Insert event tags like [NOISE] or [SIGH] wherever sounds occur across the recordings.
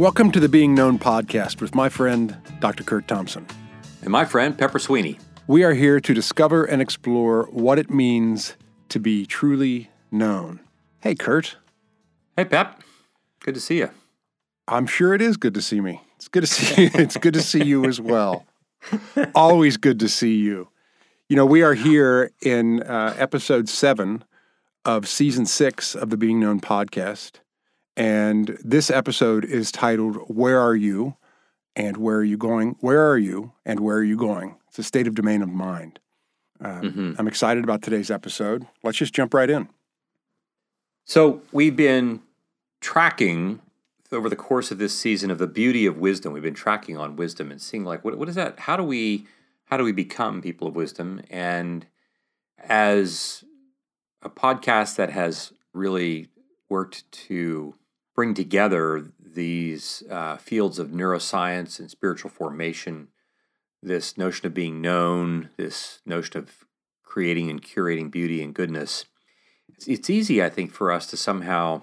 Welcome to the Being Known podcast with my friend, Dr. Curt Thompson. And my friend, Pepper Sweeney. We are here to discover and explore what it means to be truly known. Hey, Curt. Hey, Pep. Good to see you. I'm sure it is good to see me. It's good to see you. [LAUGHS] It's good to see you as well. [LAUGHS] Always good to see you. You know, we are here in uh, episode seven of season six of the Being Known podcast. And this episode is titled Where Are You? and Where Are You Going? Where Are You? and Where Are You Going? It's a state of domain of mind. Um, mm-hmm. I'm excited about today's episode. Let's just jump right in. So, we've been tracking over the course of this season of the beauty of wisdom. We've been tracking on wisdom and seeing like what what is that? How do we how do we become people of wisdom? And as a podcast that has really worked to bring together these uh, fields of neuroscience and spiritual formation, this notion of being known, this notion of creating and curating beauty and goodness. It's, it's easy, I think, for us to somehow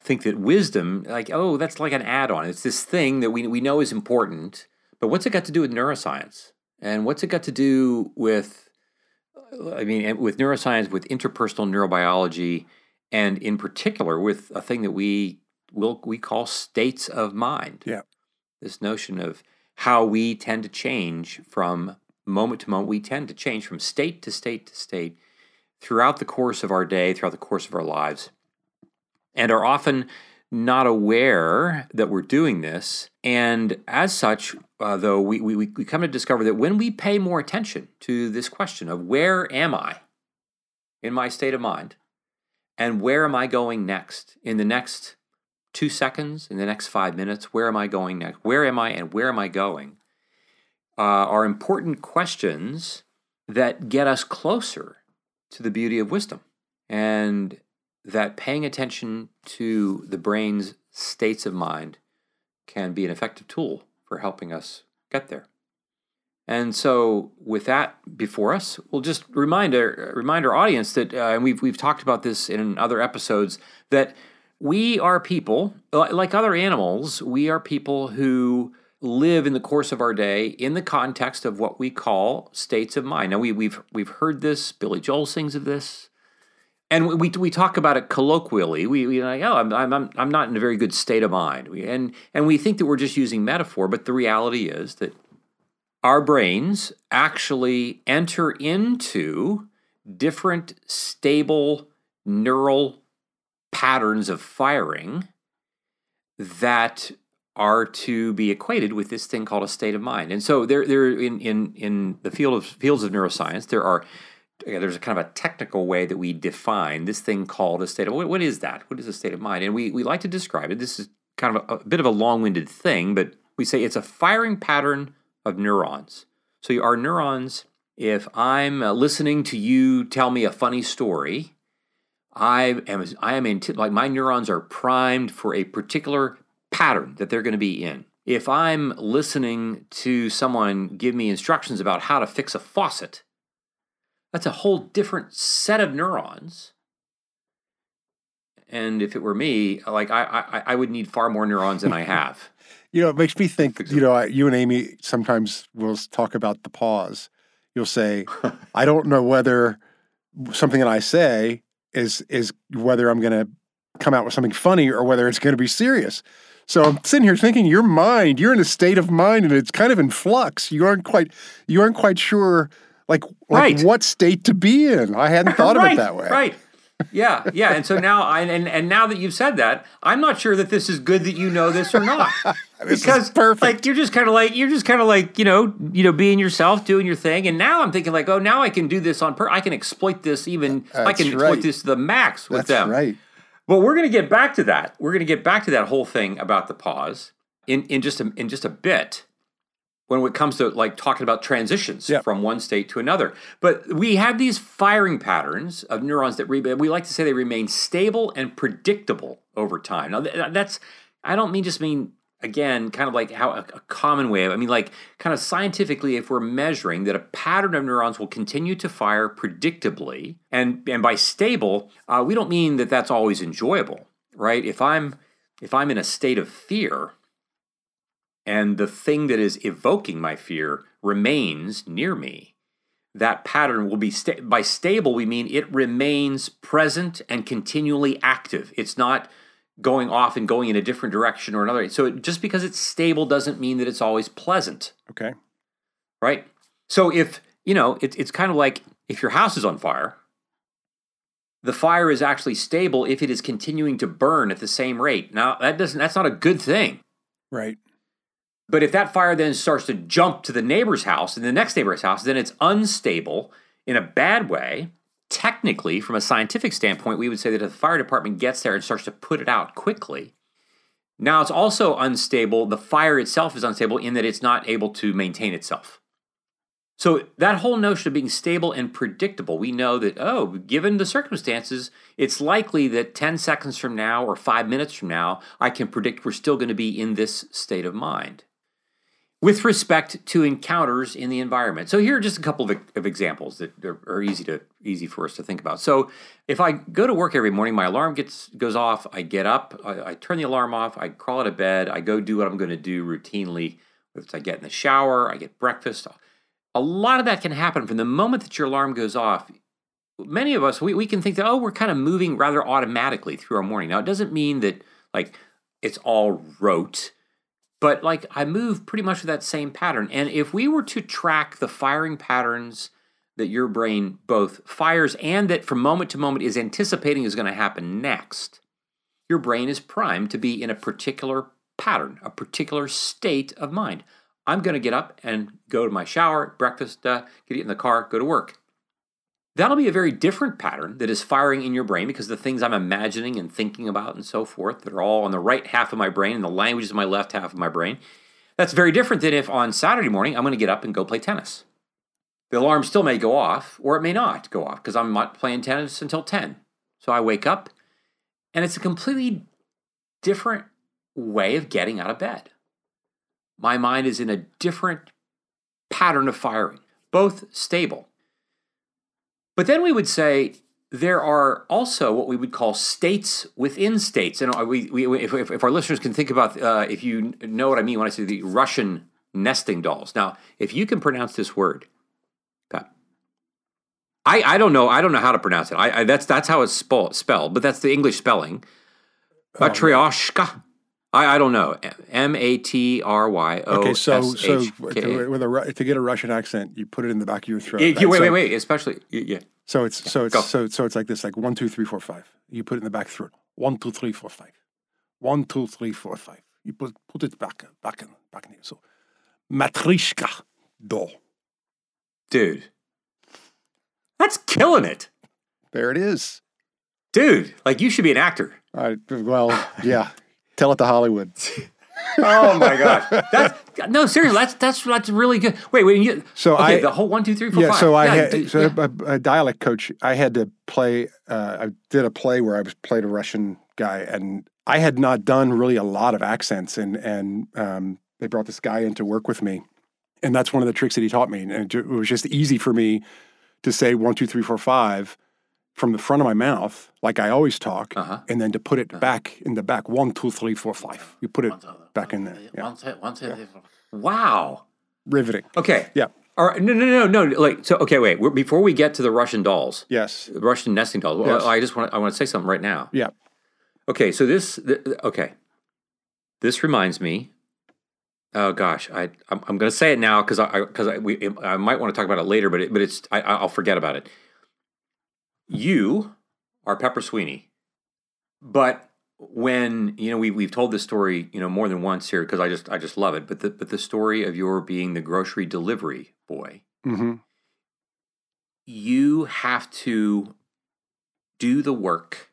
think that wisdom, like, oh, that's like an add on. It's this thing that we, we know is important, but what's it got to do with neuroscience? And what's it got to do with, I mean, with neuroscience, with interpersonal neurobiology, and in particular with a thing that we will we call states of mind. Yeah. This notion of how we tend to change from moment to moment. We tend to change from state to state to state throughout the course of our day, throughout the course of our lives and are often not aware that we're doing this. And as such, uh, though, we, we, we come to discover that when we pay more attention to this question of where am I in my state of mind, and where am I going next in the next two seconds, in the next five minutes, where am I going next? Where am I and where am I going? Uh, are important questions that get us closer to the beauty of wisdom. And that paying attention to the brain's states of mind can be an effective tool for helping us get there. And so, with that before us, we'll just remind our, remind our audience that, uh, and we've, we've talked about this in other episodes, that we are people, like other animals, we are people who live in the course of our day in the context of what we call states of mind. Now, we, we've, we've heard this, Billy Joel sings of this, and we we talk about it colloquially. We we like, oh, I'm I'm I'm not in a very good state of mind. We, and and we think that we're just using metaphor, but the reality is that our brains actually enter into different stable neural patterns of firing that are to be equated with this thing called a state of mind. And so there there in in in the field of fields of neuroscience there are there's a kind of a technical way that we define this thing called a state of what, what is that? What is a state of mind? And we, we like to describe it. This is kind of a, a bit of a long-winded thing, but we say it's a firing pattern of neurons. So our neurons, if I'm uh, listening to you tell me a funny story, I am I am in like my neurons are primed for a particular pattern that they're going to be in. If I'm listening to someone give me instructions about how to fix a faucet, that's a whole different set of neurons. And if it were me, like I, I, I would need far more neurons than I have. You know, it makes me think. You know, you and Amy sometimes will talk about the pause. You'll say, "I don't know whether something that I say is is whether I'm going to come out with something funny or whether it's going to be serious." So I'm sitting here thinking, your mind, you're in a state of mind, and it's kind of in flux. You aren't quite, you aren't quite sure like, like right. what state to be in. I hadn't [LAUGHS] thought right, of it that way. Right. Yeah, yeah. And so now I and, and now that you've said that, I'm not sure that this is good that you know this or not. [LAUGHS] because perfect. like you're just kind of like you're just kind of like, you know, you know, being yourself, doing your thing. And now I'm thinking like, oh, now I can do this on per I can exploit this even That's I can right. exploit this to the max with That's them. Right. But we're gonna get back to that. We're gonna get back to that whole thing about the pause in, in just a in just a bit when it comes to like talking about transitions yep. from one state to another. But we have these firing patterns of neurons that re- we like to say they remain stable and predictable over time. Now that's I don't mean just mean again kind of like how a, a common way of I mean like kind of scientifically if we're measuring that a pattern of neurons will continue to fire predictably and and by stable uh, we don't mean that that's always enjoyable, right? If I'm if I'm in a state of fear and the thing that is evoking my fear remains near me, that pattern will be sta- by stable we mean it remains present and continually active. It's not going off and going in a different direction or another. So it, just because it's stable doesn't mean that it's always pleasant, Okay. right? So if, you know, it, it's kind of like if your house is on fire, the fire is actually stable if it is continuing to burn at the same rate. Now, that doesn't that's not a good thing. Right. But if that fire then starts to jump to the neighbor's house and the next neighbor's house, then it's unstable in a bad way. Technically, from a scientific standpoint, we would say that if the fire department gets there and starts to put it out quickly, now it's also unstable. The fire itself is unstable in that it's not able to maintain itself. So that whole notion of being stable and predictable, we know that, oh, given the circumstances, it's likely that 10 seconds from now or five minutes from now, I can predict we're still going to be in this state of mind with respect to encounters in the environment. So here are just a couple of, of examples that are, are easy to easy for us to think about. So if I go to work every morning, my alarm gets goes off, I get up, I, I turn the alarm off, I crawl out of bed, I go do what I'm going to do routinely. I get in the shower, I get breakfast. A lot of that can happen from the moment that your alarm goes off. Many of us, we, we can think that, oh, we're kind of moving rather automatically through our morning. Now, it doesn't mean that like it's all rote but like I move pretty much with that same pattern. And if we were to track the firing patterns that your brain both fires and that from moment to moment is anticipating is going to happen next, your brain is primed to be in a particular pattern, a particular state of mind. I'm going to get up and go to my shower, breakfast, uh, get in the car, go to work. That'll be a very different pattern that is firing in your brain because the things I'm imagining and thinking about and so forth that are all on the right half of my brain and the language is my left half of my brain. That's very different than if on Saturday morning I'm going to get up and go play tennis. The alarm still may go off or it may not go off because I'm not playing tennis until 10. So I wake up and it's a completely different way of getting out of bed. My mind is in a different pattern of firing, both stable. But then we would say there are also what we would call states within states. And we, we if, if, our listeners can think about, uh, if you know what I mean when I say the Russian nesting dolls. Now, if you can pronounce this word, I, I don't know. I don't know how to pronounce it. I, I that's that's how it's spelled, but that's the English spelling. Oh, Matryoshka. I, I don't know. M A T R Y O. Okay, so so with a to get a Russian accent, you put it in the back of your throat. Wait, wait, wait. Especially yeah. So it's yeah, so it's go. so so it's like this, like one, two, three, four, five. You put it in the back throat. One, two, three, four, five. One, two, three, four, five. You put put it back back in back in here. So Matryoshka do. Dude. That's killing it. There it is. Dude, like you should be an actor. Uh, well, yeah. [LAUGHS] Tell it to Hollywood. [LAUGHS] oh my gosh! That's no seriously. That's that's that's really good. Wait, wait. You, so okay, I the whole one, two, three, four, yeah. Five. So I yeah, had so yeah. a, a, dialect coach. I had to play. Uh, I did a play where I was played a Russian guy, and I had not done really a lot of accents, and and um, they brought this guy in to work with me, and that's one of the tricks that he taught me, and it was just easy for me to say one, two, three, four, five from the front of my mouth, like I always talk, uh-huh. and then to put it uh-huh. back in the back. One, two, three, four, five. You put it back in there. Yeah. One, two, one, two, yeah. three, four. Wow. Riveting. Okay. Yeah. All right. No, no, no, no. Like so. Okay, wait. Before we get to the Russian dolls. Yes. Russian nesting dolls. Yes. I just want. I want to say something right now. Yeah. Okay. So this. okay. This reminds me. Oh gosh, I I'm, I'm going to say it now because I because I we I might want to talk about it later, but it, but it's I, I'll forget about it. You are Pepper Sweeney, but when you know we we've told this story you know more than once here because I just I just love it. But the but the story of your being the grocery delivery boy, mm-hmm. you have to do the work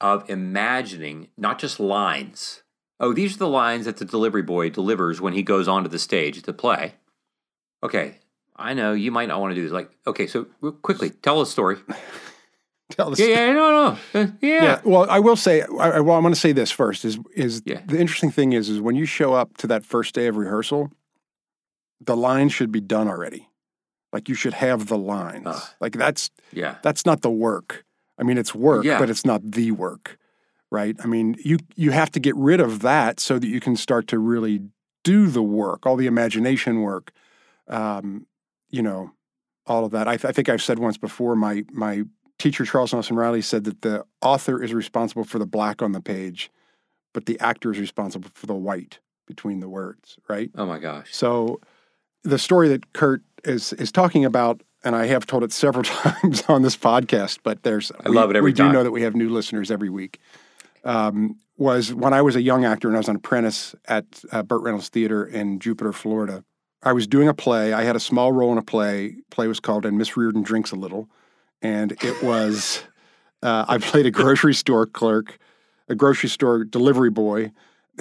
of imagining not just lines. Oh, these are the lines that the delivery boy delivers when he goes onto the stage to play. Okay, I know you might not want to do this. Like, okay, so quickly tell a story. [LAUGHS] tell the yeah, story. Yeah, no, no, uh, yeah. yeah. Well, I will say. I, well, I'm going to say this first. Is is yeah. the interesting thing is is when you show up to that first day of rehearsal, the line should be done already. Like you should have the lines. Uh, like that's yeah. That's not the work. I mean, it's work, yeah. but it's not the work. right? I mean, you you have to get rid of that so that you can start to really do the work, all the imagination work, um, you know, all of that. I, I think I've said once before. My my teacher Charles Nelson Reilly said that the author is responsible for the black on the page, but the actor is responsible for the white between the words, right? Oh my gosh. So the story that Curt is is talking about, and I have told it several [LAUGHS] times on this podcast, but there's I love it every we time. do know that we have new listeners every week. Um, was when I was a young actor and I was an apprentice at uh, Burt Reynolds Theater in Jupiter, Florida. I was doing a play. I had a small role in a play. Play was called "And Miss Reardon Drinks a Little," and it was [LAUGHS] uh, I played a grocery store clerk, a grocery store delivery boy,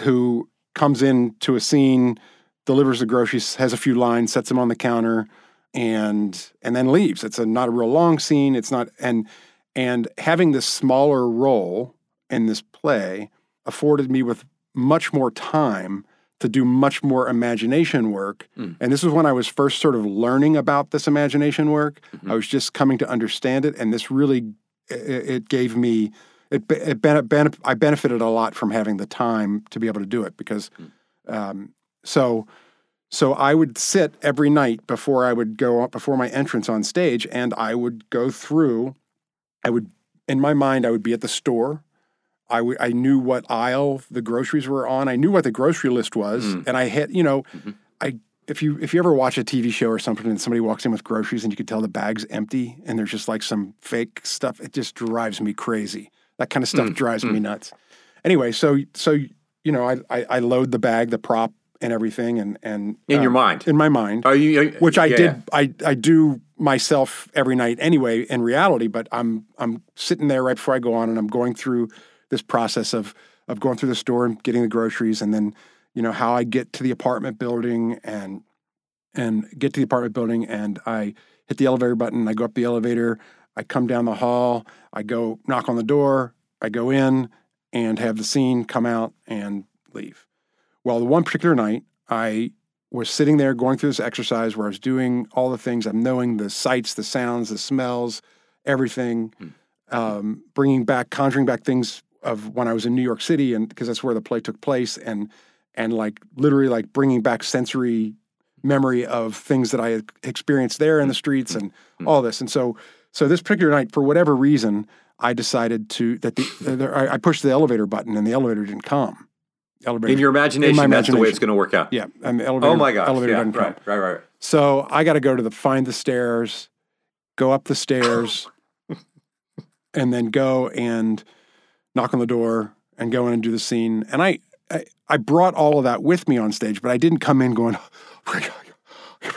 who comes in to a scene, delivers the groceries, has a few lines, sets them on the counter, and and then leaves. It's a not a real long scene. It's not and and having this smaller role in this play afforded me with much more time to do much more imagination work. Mm. And this was when I was first sort of learning about this imagination work. Mhm. I was just coming to understand it, and this really it, it gave me it, it bene- bene- I benefited a lot from having the time to be able to do it because um, so so I would sit every night before I would go up before my entrance on stage, and I would go through. I would in my mind I would be at the store. I I knew what aisle the groceries were on. I knew what the grocery list was, Mm. and I had you know Mhm. I if you if you ever watch a TV show or something and somebody walks in with groceries and you could tell the bag's empty and there's just like some fake stuff, it just drives me crazy. That kind of stuff Mm, drives me nuts. Anyway, so so you know I, I I load the bag, the prop, and everything, and and In your um, mind. in my mind, Oh, you, you- which I yeah, did I I do myself every night anyway in reality, but I'm I'm sitting there right before I go on and I'm going through this process of of going through the store and getting the groceries and then you know how I get to the apartment building and and get to the apartment building and I hit the elevator button, I go up the elevator, I come down the hall, I go knock on the door, I go in and have the scene come out and leave. Well, the one particular night I was sitting there going through this exercise where I was doing all the things. I'm knowing the sights, the sounds, the smells, everything, um, bringing back, conjuring back things of when I was in New York City, and because that's where the play took place, and and like literally like bringing back sensory memory of things that I had experienced there in the streets and mm-hmm. all this. And so, so this particular night, for whatever reason, I decided to that the, I, I pushed the elevator button and the elevator didn't come. Elevator In your imagination, in my that's the way imagination. it's going to work out. yeah, and the elevator. Oh my gosh. elevator Yeah, doesn't come. right, right, right. So I got to go to the find the stairs, go up the stairs, [LAUGHS] and then go and knock on the door and go in and do the scene. And I, I, I brought all of that with me on stage, but I didn't come in going, oh [LAUGHS]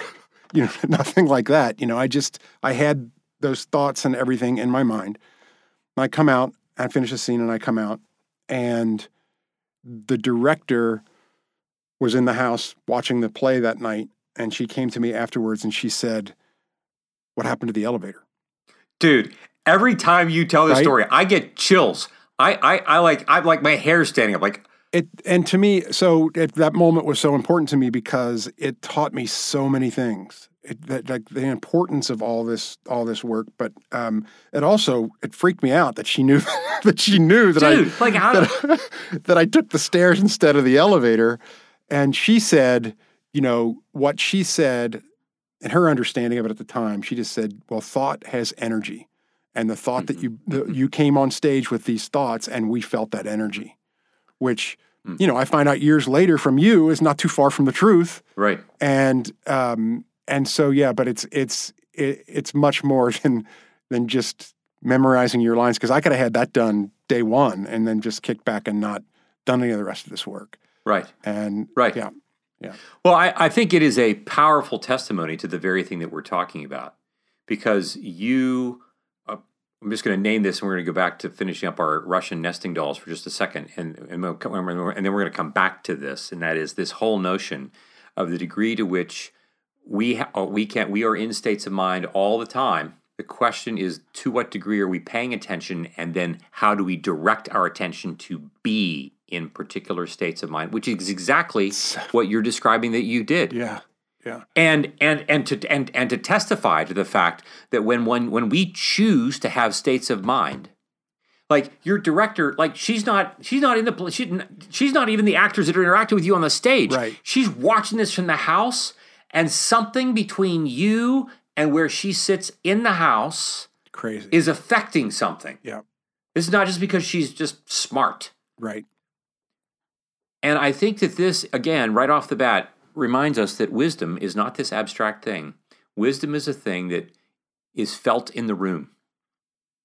you know, [LAUGHS] nothing like that. You know, I just I had those thoughts and everything in my mind. And I come out, I finish the scene, and I come out, and the director was in the house watching the play that night and she came to me afterwards and she said, What happened to the elevator? Dude, every time you tell this Right? story, I get chills. I, I, I like, I like my hair standing up. Like, It and to me, so it, that moment was so important to me because it taught me so many things. It, that, like the importance of all this, all this work, but um, it also it freaked me out that she knew [LAUGHS] that she knew that dude, I like how? that, [LAUGHS] that I took the stairs instead of the elevator. And she said, you know, what she said, and her understanding of it at the time, she just said, well, thought has energy. And the thought that mm-hmm. you the, mm-hmm. you came on stage with these thoughts and we felt that energy, which, mm. you know, I find out years later from you is not too far from the truth. right. And um and so yeah, but it's it's it, it's much more [LAUGHS] than than just memorizing your lines because I could have had that done day one and then just kicked back and not done any of the rest of this work. Right. And Right. yeah, yeah Well, I, I think it is a powerful testimony to the very thing that we're talking about because you, I'm just going to name this and we're going to go back to finishing up our Russian nesting dolls for just a second. And, and, we'll come- and then we're going to come back to this. And that is this whole notion of the degree to which we, ha- uh, we, can, we are in states of mind all the time. The question is to what degree are we paying attention? And then how do we direct our attention to be in particular states of mind, which is exactly [LAUGHS] what you're describing that you did yeah, yeah, and and and to and and to testify to the fact that when one when we choose to have states of mind Like your director, like she's not, she's not in the, she, she's not even the actors that are interacting with you on the stage. Right. She's watching this from the house, and something between you and where she sits in the house Crazy. is affecting something. yeah. It's not just because she's just smart. Right. And I think that this, again, right off the bat, reminds us that wisdom is not this abstract thing. Wisdom is a thing that is felt in the room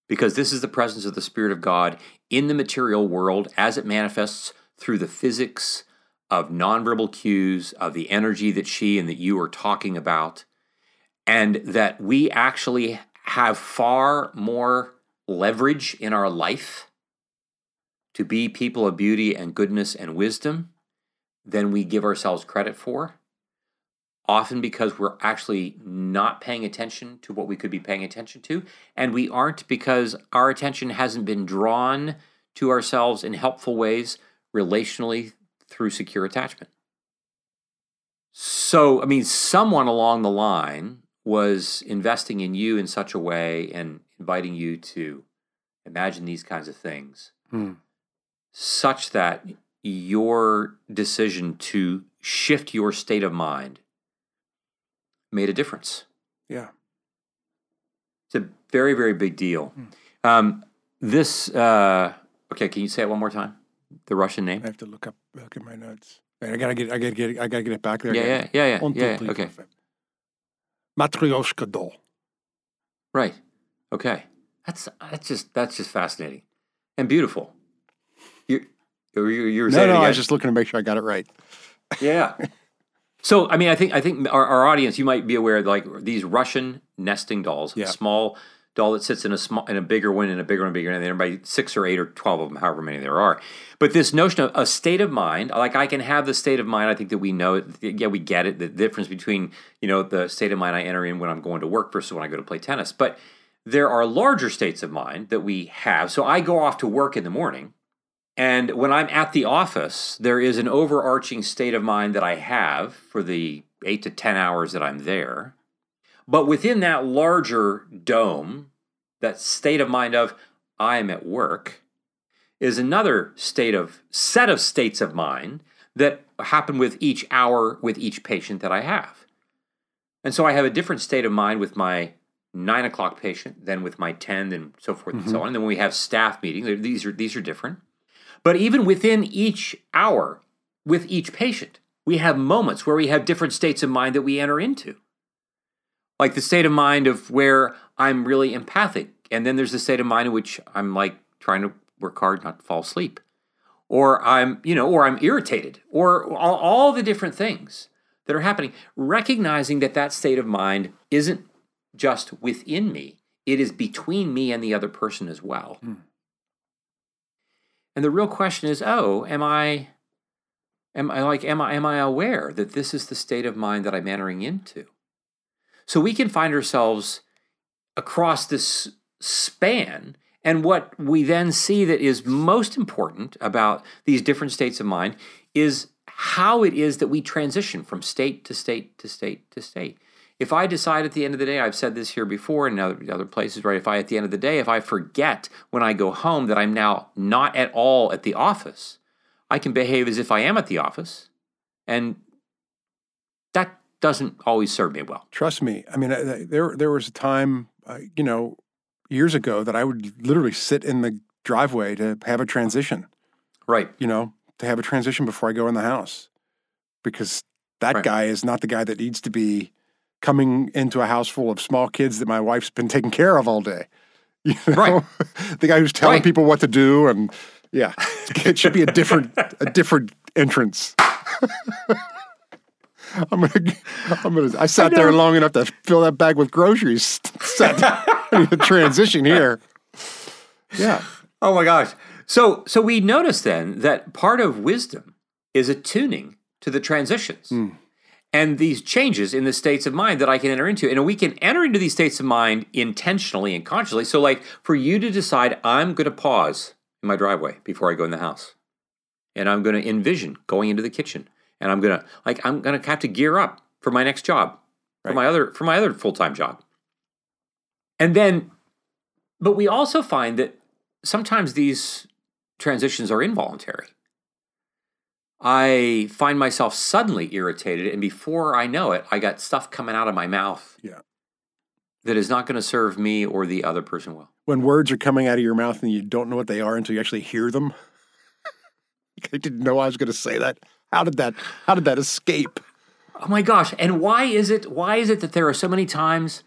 because this is the presence of the Spirit of God in the material world as it manifests through the physics of nonverbal cues, of the energy that she and that you are talking about, and that we actually have far more leverage in our life to be people of beauty and goodness and wisdom than we give ourselves credit for. Often because we're actually not paying attention to what we could be paying attention to. And we aren't because our attention hasn't been drawn to ourselves in helpful ways relationally through secure attachment. So, I mean, someone along the line was investing in you in such a way and inviting you to imagine these kinds of things Hmm. such that your decision to shift your state of mind made a difference. Yeah. It's a very, very big deal. Um, this, uh, okay, can you say it one more time? The Russian name? I have to look up look at my notes. I gotta get I gotta get I gotta get it back there. Yeah, yeah, yeah, yeah, yeah, yeah, okay. Matryoshka doll. Right. Okay. That's that's just that's just fascinating and beautiful. You Oh, you you were No, saying no, I was just looking to make sure I got it right. Yeah. [LAUGHS] So I mean, I think I think our, our audience, you might be aware, of, like these Russian nesting dolls, Yeah. a small doll that sits in a small in a bigger one and a bigger one and bigger, and then by six or eight or twelve of them, however many there are. But this notion of a state of mind, like I can have the state of mind. I think that we know it. Yeah, we get it. The difference between you know the state of mind I enter in when I'm going to work versus when I go to play tennis. But there are larger states of mind that we have. So I go off to work in the morning. And when I'm at the office, there is an overarching state of mind that I have for the eight to 10 hours that I'm there. But within that larger dome, that state of mind of I am at work, is another state of set of states of mind that happen with each hour with each patient that I have. And so I have a different state of mind with my nine o'clock patient than with my 10 and so forth and so mm-hmm. on. And then when we have staff meetings, these are these are different. But even within each hour with each patient, we have moments where we have different states of mind that we enter into. Like the state of mind of where I'm really empathic. And then there's the state of mind in which I'm like trying to work hard not to fall asleep. Or I'm, you know, or I'm irritated, or all, all the different things that are happening. Recognizing that that state of mind isn't just within me, it is between me and the other person as well. Hmm. And the real question is, oh, am I am I like am I am I aware that this is the state of mind that I'm entering into? So we can find ourselves across this span and what we then see that is most important about these different states of mind is how it is that we transition from state to state to state to state. If I decide at the end of the day, I've said this here before in other, other places, right? If I, at the end of the day, if I forget when I go home that I'm now not at all at the office, I can behave as if I am at the office. And that doesn't always serve me well. Trust me. I mean, I- there there was a time, uh, you know, years ago that I would literally sit in the driveway to have a transition. Right. You know, to have a transition before I go in the house, because that Right. guy is not the guy that needs to be coming into a house full of small kids that my wife's been taking care of all day. [LAUGHS] You know? Right. [LAUGHS] the guy who's telling Right. people what to do, and yeah, [LAUGHS] it should be a different a different entrance. I'm gonna, I'm gonna. I sat there long enough to fill that bag with groceries. Sat I need transition here. Yeah, Oh my gosh. So so we notice then that part of wisdom is attuning to the transitions. Mm. And these changes in the states of mind that I can enter into. And we can enter into these states of mind intentionally and consciously. So like for you to decide I'm going to pause in my driveway before I go in the house. And I'm going to envision going into the kitchen. And I'm going to like I'm going to have to gear up for my next job. For my other for my other full-time job. And then but we also find that sometimes these transitions are involuntary. I find myself suddenly irritated, and before I know it, I got stuff coming out of my mouth Yeah. that is not going to serve me or the other person well. When words are coming out of your mouth and you don't know what they are until you actually hear them. [LAUGHS] I didn't know I was going to say that. How did that? How did that escape? Oh my gosh! And why is it? Why is it that there are so many times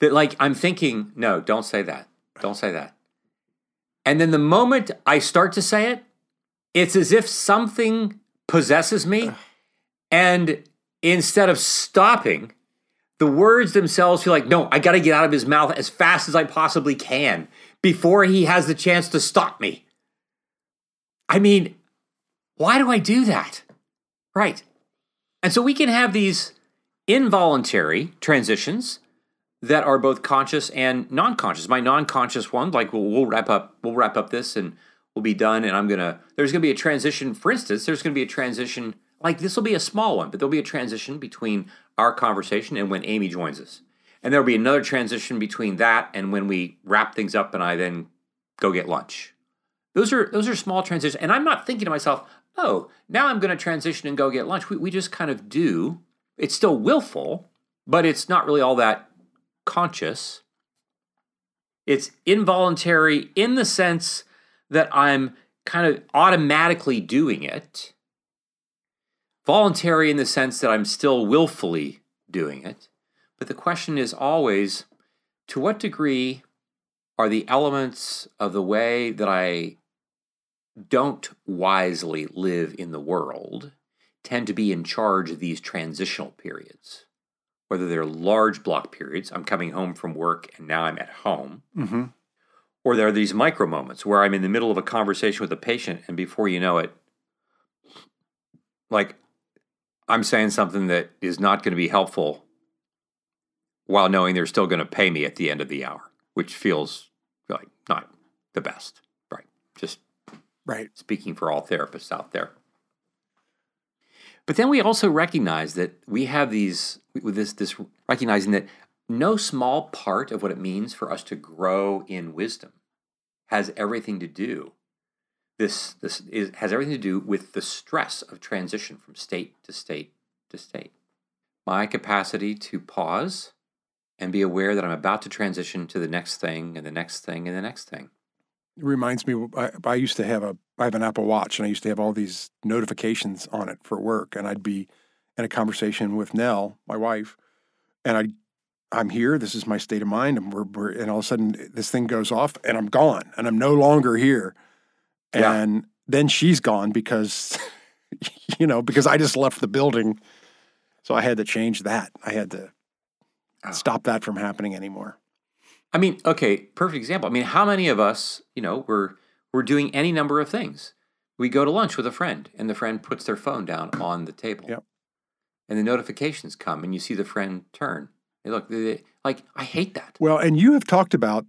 that, like, I'm thinking, no, don't say that, don't say that, and then the moment I start to say it, it's as if something possesses me, and instead of stopping, the words themselves feel like, no, I got to get out of his mouth as fast as I possibly can before he has the chance to stop me. I mean, why do I do that? Right. And so we can have these involuntary transitions that are both conscious and non-conscious. My non-conscious one, like we'll, we'll wrap up, we'll wrap up this and we'll be done. And I'm gonna, there's gonna be a transition. For instance, there's gonna be a transition. Like this will be a small one, but there'll be a transition between our conversation and when Amy joins us, and there'll be another transition between that and when we wrap things up and I then go get lunch. Those are those are small transitions, and I'm not thinking to myself, oh, now I'm going to transition and go get lunch. We, we just kind of do. It's still willful, but it's not really all that conscious. It's involuntary in the sense that I'm kind of automatically doing it. Voluntary in the sense that I'm still willfully doing it. But the question is always to what degree are the elements of the way that I don't wisely live in the world tend to be in charge of these transitional periods, whether they're large block periods, I'm coming home from work and now I'm at home, Mm-hmm. Or there are these micro moments where I'm in the middle of a conversation with a patient and before you know it, like I'm saying something that is not going to be helpful while knowing they're still going to pay me at the end of the hour, which feels like not the best. Right. Just Right. speaking for all therapists out there. But then we also recognize that we have these with this this recognizing that no small part of what it means for us to grow in wisdom has everything to do this this is, has everything to do with the stress of transition from state to state to state. My capacity to pause and be aware that I'm about to transition to the next thing and the next thing and the next thing. It reminds me. I, I used to have a. I have an Apple Watch, and I used to have all these notifications on it for work. And I'd be in a conversation with Nell, my wife, and I, I'm here. This is my state of mind, and we're, we're and all of a sudden this thing goes off, and I'm gone, and I'm no longer here. Yeah. And then she's gone because, [LAUGHS] you know, because I just left the building. So I had to change that. I had to Oh. stop that from happening anymore. I mean, okay, perfect example. I mean, how many of us, you know, we're we're doing any number of things. We go to lunch with a friend, and the friend puts their phone down on the table. Yep. And the notifications come, and you see the friend turn. Look, they- like I hate that. Well, and you have talked about,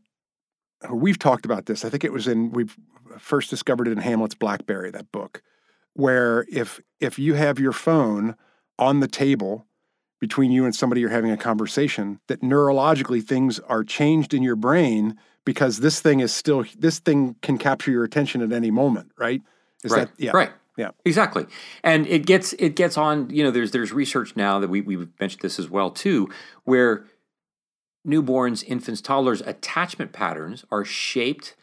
or we've talked about this. I think it was in we've first discovered it in Hamlet's BlackBerry, that book, where if if you have your phone on the table between you and somebody you're having a conversation, that neurologically things are changed in your brain because this thing is still this thing can capture your attention at any moment, right? Is right. that yeah? Right. Yeah. Exactly. And it gets it gets on, you know, there's there's research now that we we've mentioned this as well too, where newborns, infants, toddlers attachment patterns are shaped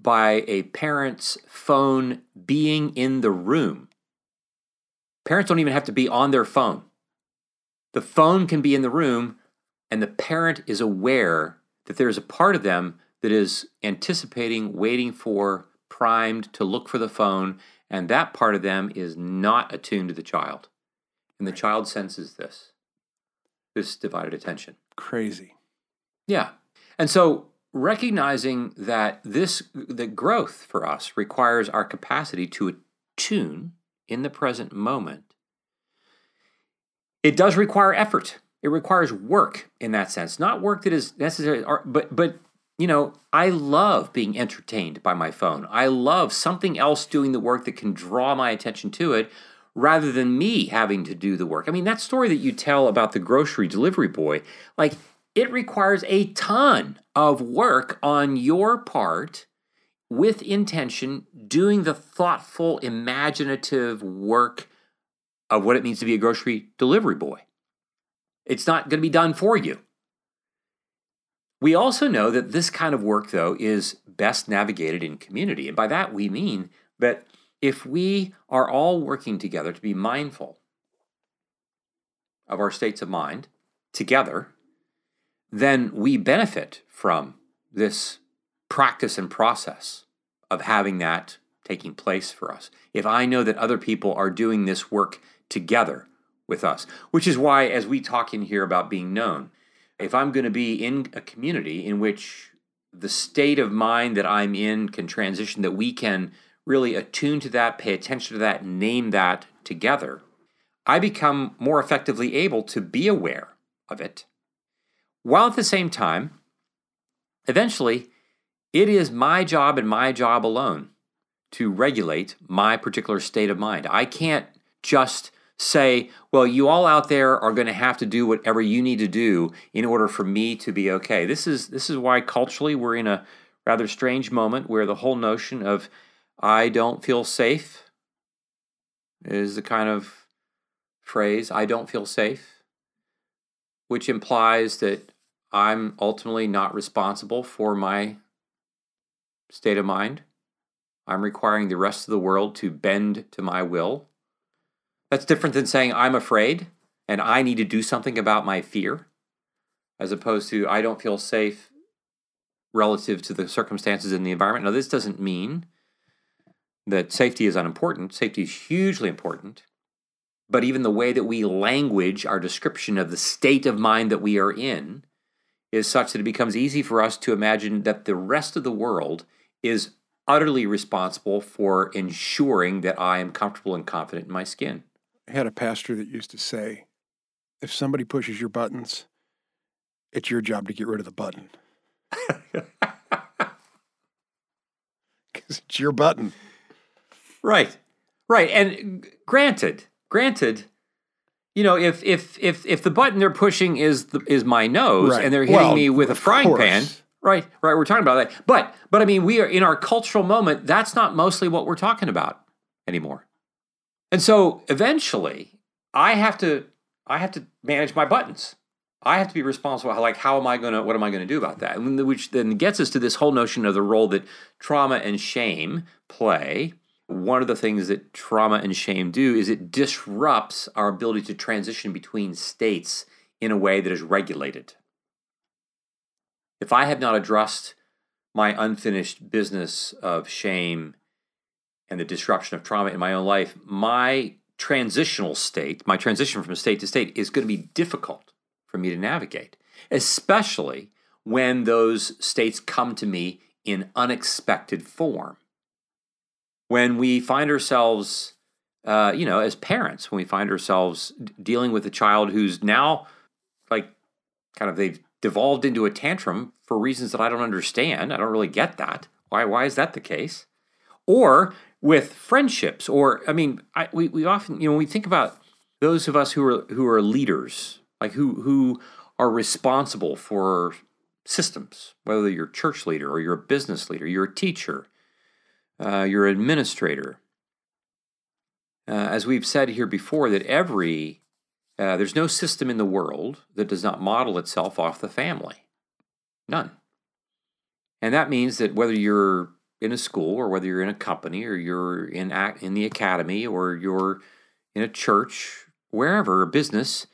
by a parent's phone being in the room. Parents don't even have to be on their phone. The phone can be in the room and the parent is aware that there's a part of them that is anticipating, waiting for, primed to look for the phone, and that part of them is not attuned to the child. And the child senses this this divided attention. Crazy. Yeah. And so recognizing that this the growth for us requires our capacity to attune in the present moment. It does require effort. It requires work in that sense. Not work that is necessary but but you know, I love being entertained by my phone. I love something else doing the work that can draw my attention to it rather than me having to do the work. I mean, that story that you tell about the grocery delivery boy, like it requires a ton of work on your part with intention, doing the thoughtful, imaginative work of what it means to be a grocery delivery boy. It's not going to be done for you. We also know that this kind of work, though, is best navigated in community. And by that, we mean that if we are all working together to be mindful of our states of mind together, then we benefit from this practice and process of having that taking place for us. If I know that other people are doing this work together with us, which is why, as we talk in here about being known, if I'm going to be in a community in which the state of mind that I'm in can transition, that we can really attune to that, pay attention to that, name that together, I become more effectively able to be aware of it, while at the same time, eventually, it is my job and my job alone to regulate my particular state of mind. I can't just say, well, you all out there are going to have to do whatever you need to do in order for me to be okay. This is this is why culturally we're in a rather strange moment where the whole notion of I don't feel safe is the kind of phrase I don't feel safe, which implies that I'm ultimately not responsible for my state of mind. I'm requiring the rest of the world to bend to my will. That's different than saying I'm afraid and I need to do something about my fear, as opposed to I don't feel safe relative to the circumstances in the environment. Now, this doesn't mean that safety is unimportant. Safety is hugely important. But even the way that we language our description of the state of mind that we are in is such that it becomes easy for us to imagine that the rest of the world is utterly responsible for ensuring that I am comfortable and confident in my skin. Had a pastor that used to say, if somebody pushes your buttons, it's your job to get rid of the button. [LAUGHS] Because it's your button. Right. Right. And granted, granted, you know, if if if if the button they're pushing is the, is my nose Right. and they're hitting Well, me with a frying course. pan, right? Right, we're talking about that. But but I mean, we are in our cultural moment. That's not mostly what we're talking about anymore. And so eventually, I have to I have to manage my buttons. I have to be responsible. Like, how am I going to? What am I going to do about that? Which then gets us to this whole notion of the role that trauma and shame play. One of the things that trauma and shame do is it disrupts our ability to transition between states in a way that is regulated. If I have not addressed my unfinished business of shame and the disruption of trauma in my own life, my transitional state, my transition from state to state, is going to be difficult for me to navigate, especially when those states come to me in unexpected form. When we find ourselves, uh, you know, as parents, when we find ourselves d- dealing with a child who's now like kind of they've devolved into a tantrum for reasons that I don't understand. I don't really get that. Why, why is that the case? Or with friendships, or I mean, I, we, we often, you know, we think about those of us who are who are leaders, like who who are responsible for systems, whether you're a church leader or you're a business leader, you're a teacher, uh, you're an administrator. Uh, as we've said here before, that every uh, there's no system in the world that does not model itself off the family. None. And that means that whether you're in a school or whether you're in a company or you're in in the academy or you're in a church, wherever, a business,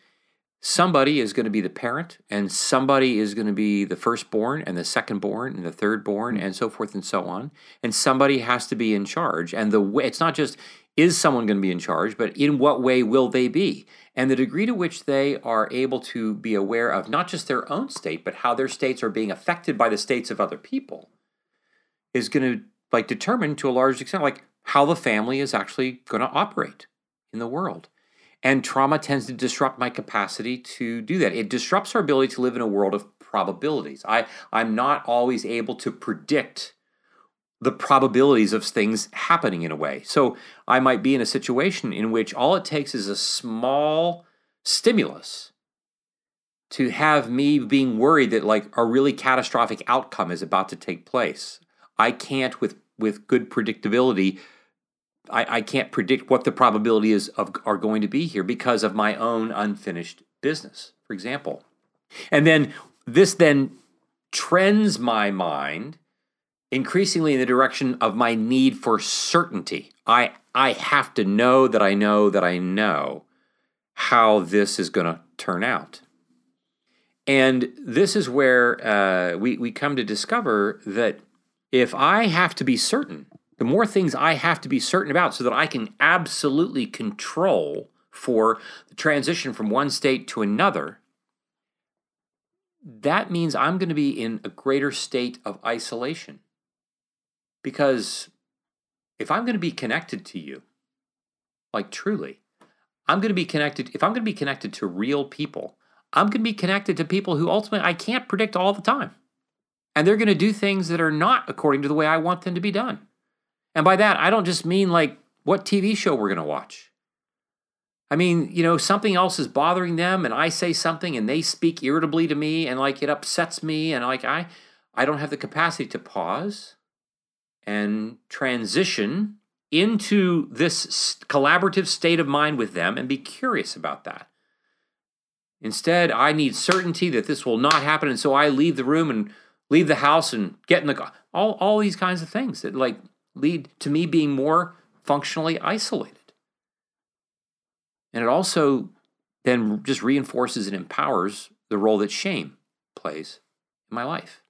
somebody is going to be the parent and somebody is going to be the firstborn and the secondborn and the thirdborn hmm. and so forth and so on. And somebody has to be in charge. And the way, it's not just is someone going to be in charge, but in what way will they be? And the degree to which they are able to be aware of not just their own state, but how their states are being affected by the states of other people is going to like determine to a large extent like how the family is actually going to operate in the world. And trauma tends to disrupt my capacity to do that. It disrupts our ability to live in a world of probabilities. I, I'm not always able to predict the probabilities of things happening in a way. So I might be in a situation in which all it takes is a small stimulus to have me being worried that like a really catastrophic outcome is about to take place. I can't with with good predictability. I, I can't predict what the probability is of are going to be here because of my own unfinished business, for example. And then this then trends my mind increasingly in the direction of my need for certainty. I I have to know that I know that I know how this is going to turn out. And this is where uh, we, we come to discover that if I have to be certain, the more things I have to be certain about so that I can absolutely control for the transition from one state to another, that means I'm going to be in a greater state of isolation. Because if I'm going to be connected to you, like truly, I'm going to be connected, if I'm going to be connected to real people, I'm going to be connected to people who ultimately I can't predict all the time. And they're going to do things that are not according to the way I want them to be done. And by that, I don't just mean like what TV show we're going to watch. I mean, you know, something else is bothering them and I say something and they speak irritably to me and like it upsets me and like I I don't have the capacity to pause and transition into this collaborative state of mind with them and be curious about that. Instead, I need certainty that this will not happen, and so I leave the room and leave the house and get in the car. All, all these kinds of things that like lead to me being more functionally isolated. And it also then just reinforces and empowers the role that shame plays in my life.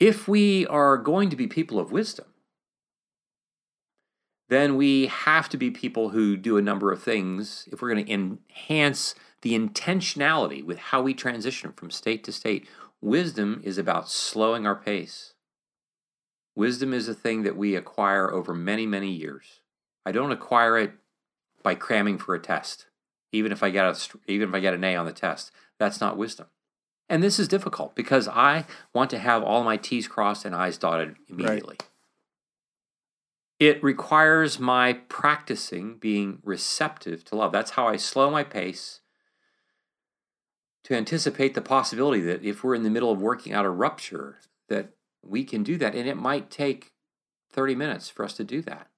If we are going to be people of wisdom, then we have to be people who do a number of things if we're going to enhance the intentionality with how we transition from state to state. Wisdom is about slowing our pace. Wisdom is a thing that we acquire over many, many years. I don't acquire it by cramming for a test, even if I get a, even if I get an A on the test. That's not wisdom. And this is difficult because I want to have all my T's crossed and I's dotted immediately. Right. It requires my practicing being receptive to love. That's how I slow my pace to anticipate the possibility that if we're in the middle of working out a rupture, that we can do that. And it might take 30 minutes for us to do that.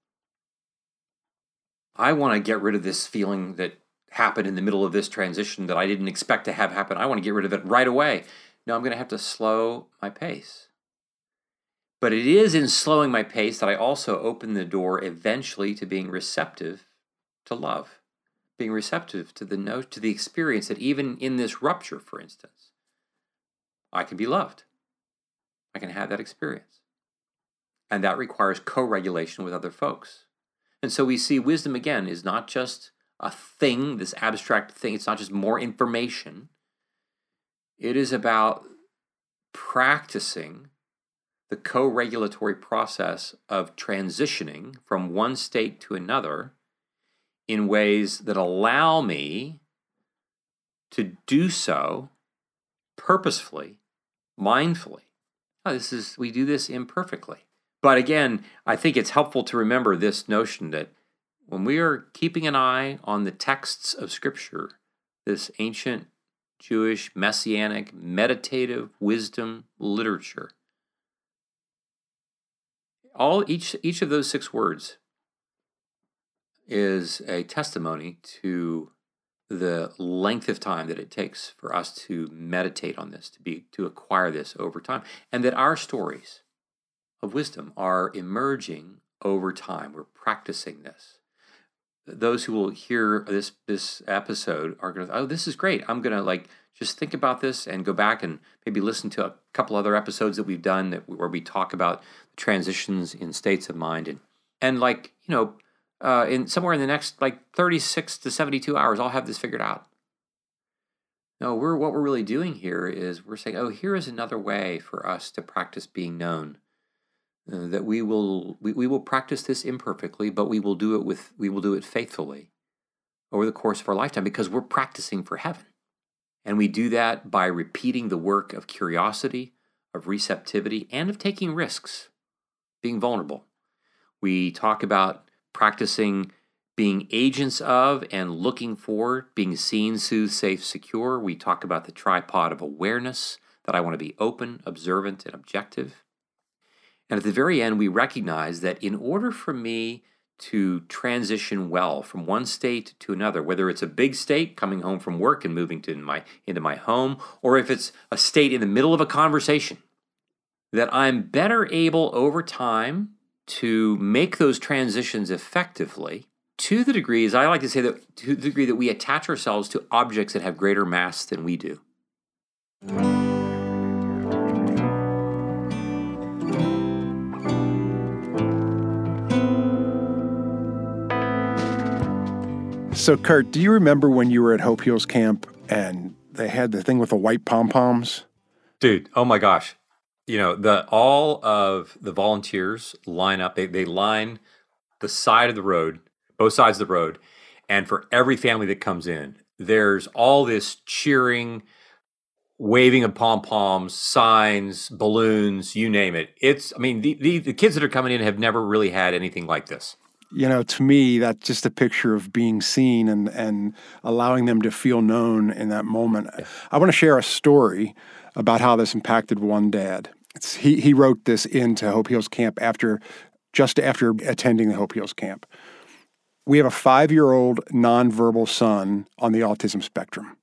I want to get rid of this feeling that happened in the middle of this transition that I didn't expect to have happen. I want to get rid of it right away. No, I'm going to have to slow my pace. But it is in slowing my pace that I also open the door eventually to being receptive to love being receptive to the note to the experience that even in this rupture, for instance, I can be loved. I can have that experience. And that requires co-regulation with other folks. And so we see wisdom again is not just a thing, this abstract thing, it's not just more information. It is about practicing the co regulatory process of transitioning from one state to another in ways that allow me to do so purposefully, mindfully. Oh, this is we do this imperfectly. But again, I think it's helpful to remember this notion that when we are keeping an eye on the texts of Scripture, this ancient Jewish messianic meditative wisdom literature, all each each of those six words is a testimony to the length of time that it takes for us to meditate on this, to be to acquire this over time, and that our stories of wisdom are emerging over time. We're practicing this. Those who will hear this this episode are going to, oh, this is great. I'm going to like just think about this and go back and maybe listen to a couple other episodes that we've done that where we talk about transitions in states of mind and and like you know uh, in somewhere in the next like 36 to 72 hours, I'll have this figured out. No, we're what we're really doing here is we're saying, oh, here is another way for us to practice being known. Uh, that we will we, we will practice this imperfectly, but we will do it with we will do it faithfully over the course of our lifetime because we're practicing for heaven. And we do that by repeating the work of curiosity, of receptivity, and of taking risks, being vulnerable. We talk about practicing being agents of and looking for, being seen, soothed, safe, secure. We talk about the tripod of awareness that I want to be open, observant, and objective. And at the very end, we recognize that in order for me to transition well from one state to another, whether it's a big state coming home from work and moving to my, into my home, or if it's a state in the middle of a conversation, that I'm better able over time to make those transitions effectively to the degree, as I like to say, that to the degree that we attach ourselves to objects that have greater mass than we do. So, Curt, do you remember when you were at Hope Heals Camp and they had the thing with the white pom poms? Dude, oh my gosh. You know, the all of the volunteers line up, they, they line the side of the road, both sides of the road. And for every family that comes in, there's all this cheering, waving of pom poms, signs, balloons, you name it. It's, I mean, the, the, the kids that are coming in have never really had anything like this you know, to me, that's just a picture of being seen and, and allowing them to feel known in that moment. Yeah. I want to share a story about how this impacted one dad. He, he wrote this into Hope Heals Camp after just after attending the Hope Heals Camp. We have a five year old nonverbal son on the autism spectrum.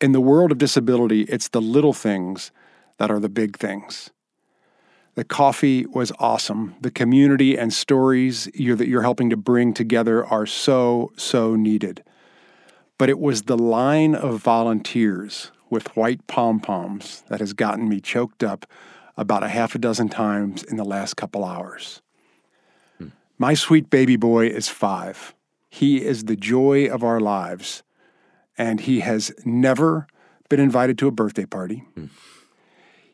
In the world of disability, it's the little things that are the big things. The coffee was awesome. The community and stories you're, that you're helping to bring together are so, so needed. But it was the line of volunteers with white pom poms that has gotten me choked up about a half a dozen times in the last couple hours. Hmm. My sweet baby boy is five. He is the joy of our lives, and he has never been invited to a birthday party. Hmm.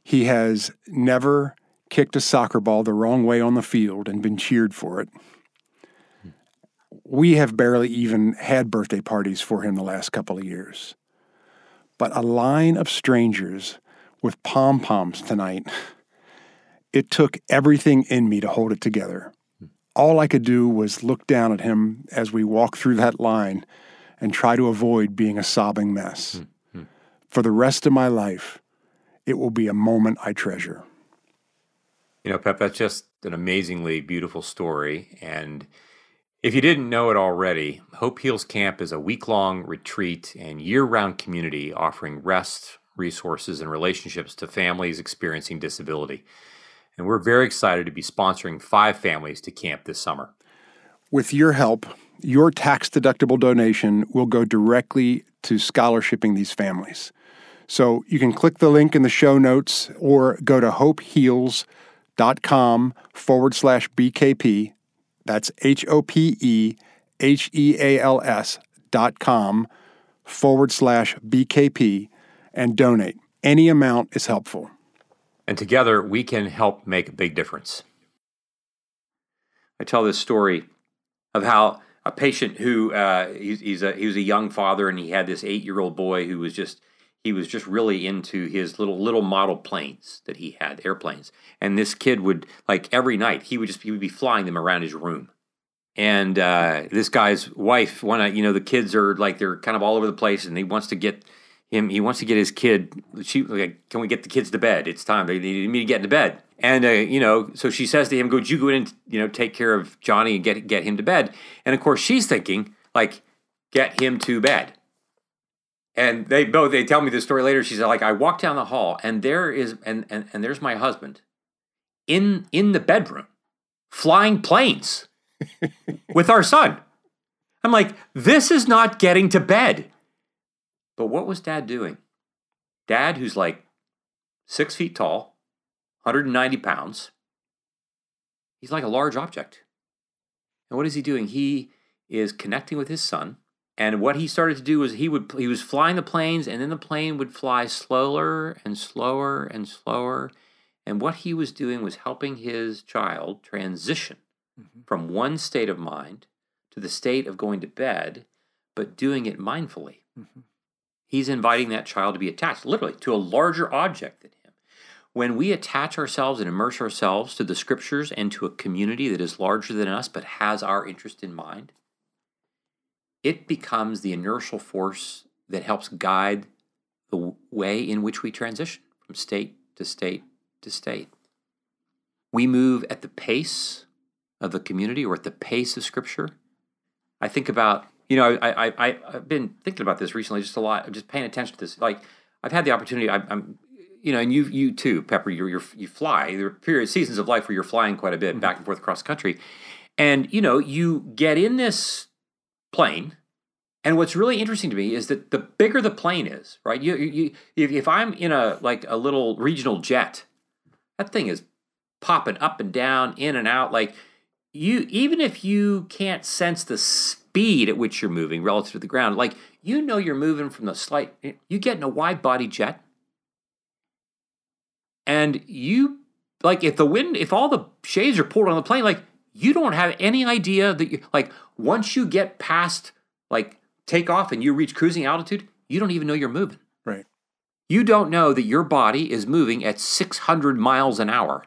He has never kicked a soccer ball the wrong way on the field and been cheered for it. We have barely even had birthday parties for him the last couple of years. But a line of strangers with pom poms tonight, it took everything in me to hold it together. All I could do was look down at him as we walked through that line and try to avoid being a sobbing mess. Mm-hmm. For the rest of my life, it will be a moment I treasure. You know, Pep, that's just an amazingly beautiful story. And if you didn't know it already, Hope Heals Camp is a week long retreat and year round community offering rest, resources, and relationships to families experiencing disability. And we're very excited to be sponsoring five families to camp this summer. With your help, your tax deductible donation will go directly to scholarshiping these families. So you can click the link in the show notes or go to Hope Heals dot com forward slash BKP. That's H O P E H E A L S dot com forward slash BKP and donate. Any amount is helpful. And together we can help make a big difference. I tell this story of how a patient who uh, he's, he's a, he was a young father and he had this eight year old boy who was just he was just really into his little little model planes that he had, airplanes. And this kid would like every night he would just he would be flying them around his room. And uh, this guy's wife, one you know the kids are like they're kind of all over the place, and he wants to get him. He wants to get his kid. She like, can we get the kids to bed? It's time. They need me to get into bed. And uh, you know, so she says to him, "Go, you go in and you know take care of Johnny and get get him to bed." And of course, she's thinking like, "Get him to bed." And they both they tell me this story later. She said, like, I walk down the hall and there is and and, and there's my husband in in the bedroom flying planes [LAUGHS] with our son. I'm like, this is not getting to bed. But what was dad doing? Dad, who's like six feet tall, 190 pounds, he's like a large object. And what is he doing? He is connecting with his son and what he started to do was he would he was flying the planes, and then the plane would fly slower and slower and slower. And what he was doing was helping his child transition mm-hmm. from one state of mind to the state of going to bed, but doing it mindfully. Mm-hmm. He's inviting that child to be attached, literally, to a larger object than him. When we attach ourselves and immerse ourselves to the scriptures and to a community that is larger than us but has our interest in mind, it becomes the inertial force that helps guide the way in which we transition from state to state to state. we move at the pace of the community or at the pace of Scripture. I think about, you know, I, I, I, have been thinking about this recently just a lot. I'm just paying attention to this. Like, I've had the opportunity, I, I'm, you know, and you, you too, Pepper, you're, you're, you fly. There are periods, seasons of life where you're flying quite a bit mm-hmm. back and forth across the country. And, you know, you get in this plane. And what's really interesting to me is that the bigger the plane is, right? You, you, if, if I'm in a like a little regional jet, that thing is popping up and down, in and out. Like you, even if you can't sense the speed at which you're moving relative to the ground, like you know you're moving from the slight. You get in a wide body jet, and you like if the wind, if all the shades are pulled on the plane, like you don't have any idea that you like once you get past like take off and you reach cruising altitude, you don't even know you're moving. Right. You don't know that your body is moving at 600 miles an hour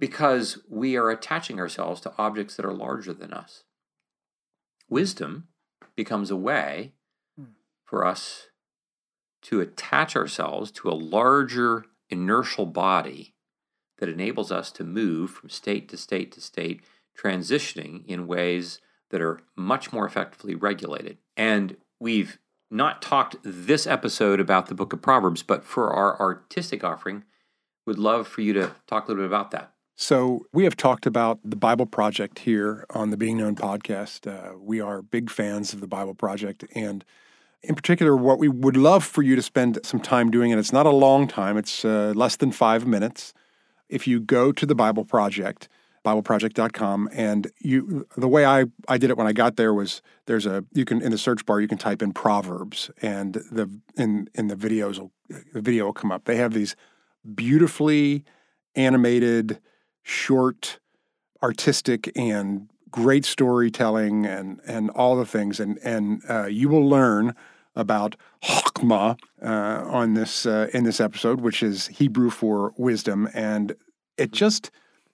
because we are attaching ourselves to objects that are larger than us. Wisdom becomes a way hmm. for us to attach ourselves to a larger inertial body that enables us to move from state to state to state, transitioning in ways that are much more effectively regulated. And we've not talked this episode about the book of Proverbs, but for our artistic offering, would love for you to talk a little bit about that. So, we have talked about the Bible Project here on the Being Known podcast. Uh, we are big fans of the Bible Project. And in particular, what we would love for you to spend some time doing, and it's not a long time, it's uh, less than five minutes, if you go to the Bible Project, bibleproject.com and you the way I, I did it when I got there was there's a you can in the search bar you can type in proverbs and the in in the videos will, the video will come up. They have these beautifully animated short artistic and great storytelling and and all the things and and uh, you will learn about Chokmah uh, on this uh, in this episode, which is Hebrew for wisdom, and it just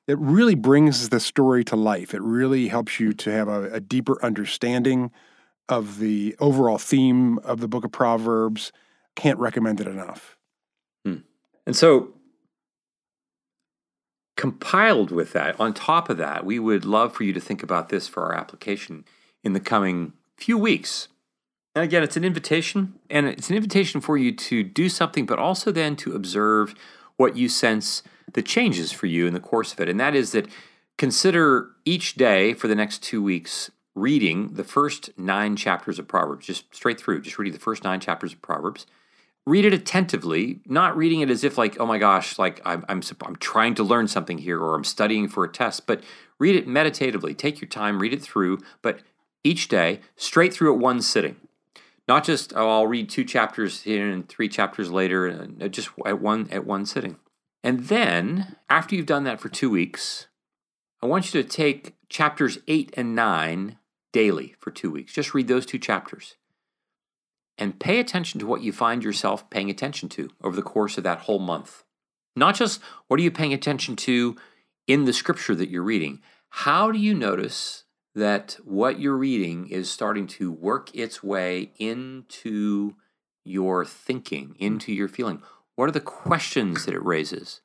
it really brings the story to life. It really helps you to have a, a deeper understanding of the overall theme of the Book of Proverbs. Can't recommend it enough. Hmm. And so, compiled with that, on top of that, we would love for you to think about this for our application in the coming few weeks. And again, it's an invitation, and it's an invitation for you to do something, but also then to observe what you sense the changes for you in the course of it. And that is that consider each day for the next two weeks reading the first nine chapters of Proverbs, just straight through, just reading the first nine chapters of Proverbs. Read it attentively, not reading it as if like, oh my gosh, like I'm, I'm, I'm trying to learn something here or I'm studying for a test, but read it meditatively. Take your time, read it through, but each day, straight through at one sitting not just oh, I'll read two chapters here and three chapters later, and uh, just at one at one sitting. And then after you've done that for two weeks, I want you to take chapters eight and nine daily for two weeks. Just read those two chapters. And pay attention to what you find yourself paying attention to over the course of that whole month. Not just what are you paying attention to in the scripture that you're reading. How do you notice that what you're reading is starting to work its way into your thinking, into your feeling. What are the questions that it raises?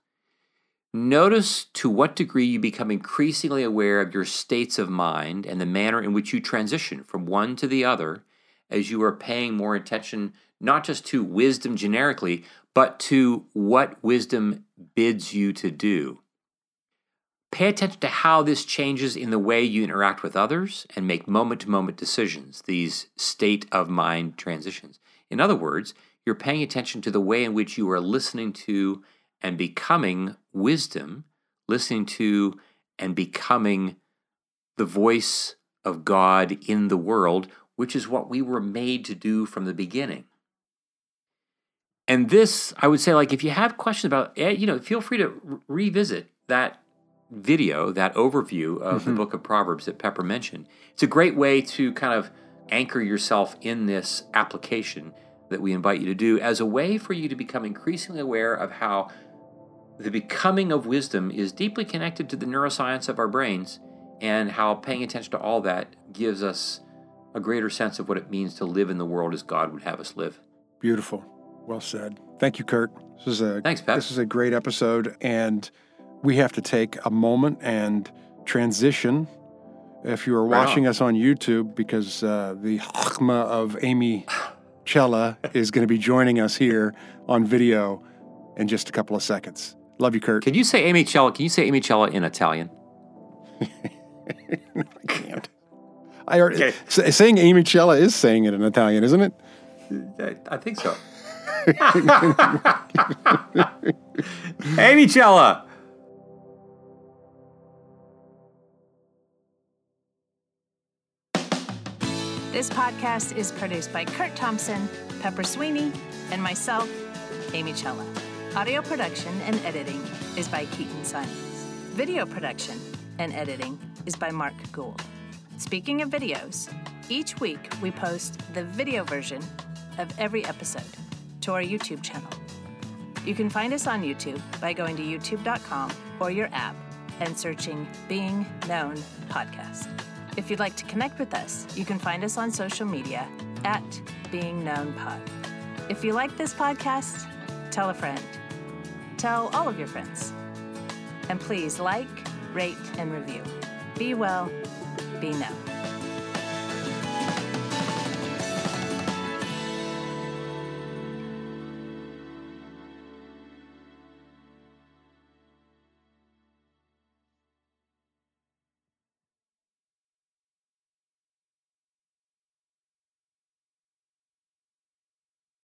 Notice to what degree you become increasingly aware of your states of mind and the manner in which you transition from one to the other as you are paying more attention not just to wisdom generically, but to what wisdom bids you to do. Pay attention to how this changes in the way you interact with others and make moment to moment decisions, these state of mind transitions. In other words, you're paying attention to the way in which you are listening to and becoming wisdom, listening to and becoming the voice of God in the world, which is what we were made to do from the beginning. And this, I would say, like, if you have questions about, eh, you know, feel free to re- revisit that video, that overview of mm-hmm. the book of Proverbs that Pepper mentioned. It's a great way to kind of anchor yourself in this application that we invite you to do as a way for you to become increasingly aware of how the becoming of wisdom is deeply connected to the neuroscience of our brains and how paying attention to all that gives us a greater sense of what it means to live in the world as God would have us live. Beautiful. Well said. Thank you, Curt. This is a Thanks, Pat. This is a great episode, and we have to take a moment and transition. If you are watching on. us on YouTube, because uh, the Chokmah of Amy Cella is going to be joining us here on video in just a couple of seconds. Love you, Curt. Can you say Amy Cella? Can you say Amy Cella in Italian? [LAUGHS] I can't. I already, Okay. saying Amy Cella is saying it in Italian, isn't it? I, I think so. [LAUGHS] Amy Cella. This podcast is produced by Curt Thompson, Pepper Sweeney, and myself, Amy Cella. Audio production and editing is by Keaton Simons. Video production and editing is by Mark Gould. Speaking of videos, each week we post the video version of every episode to our YouTube channel. You can find us on YouTube by going to youtube.com or your app and searching Being Known Podcast. If you'd like to connect with us, you can find us on social media at Being Known Pod. If you like this podcast, tell a friend. Tell all of your friends. And please like, rate, and review. Be well, be known.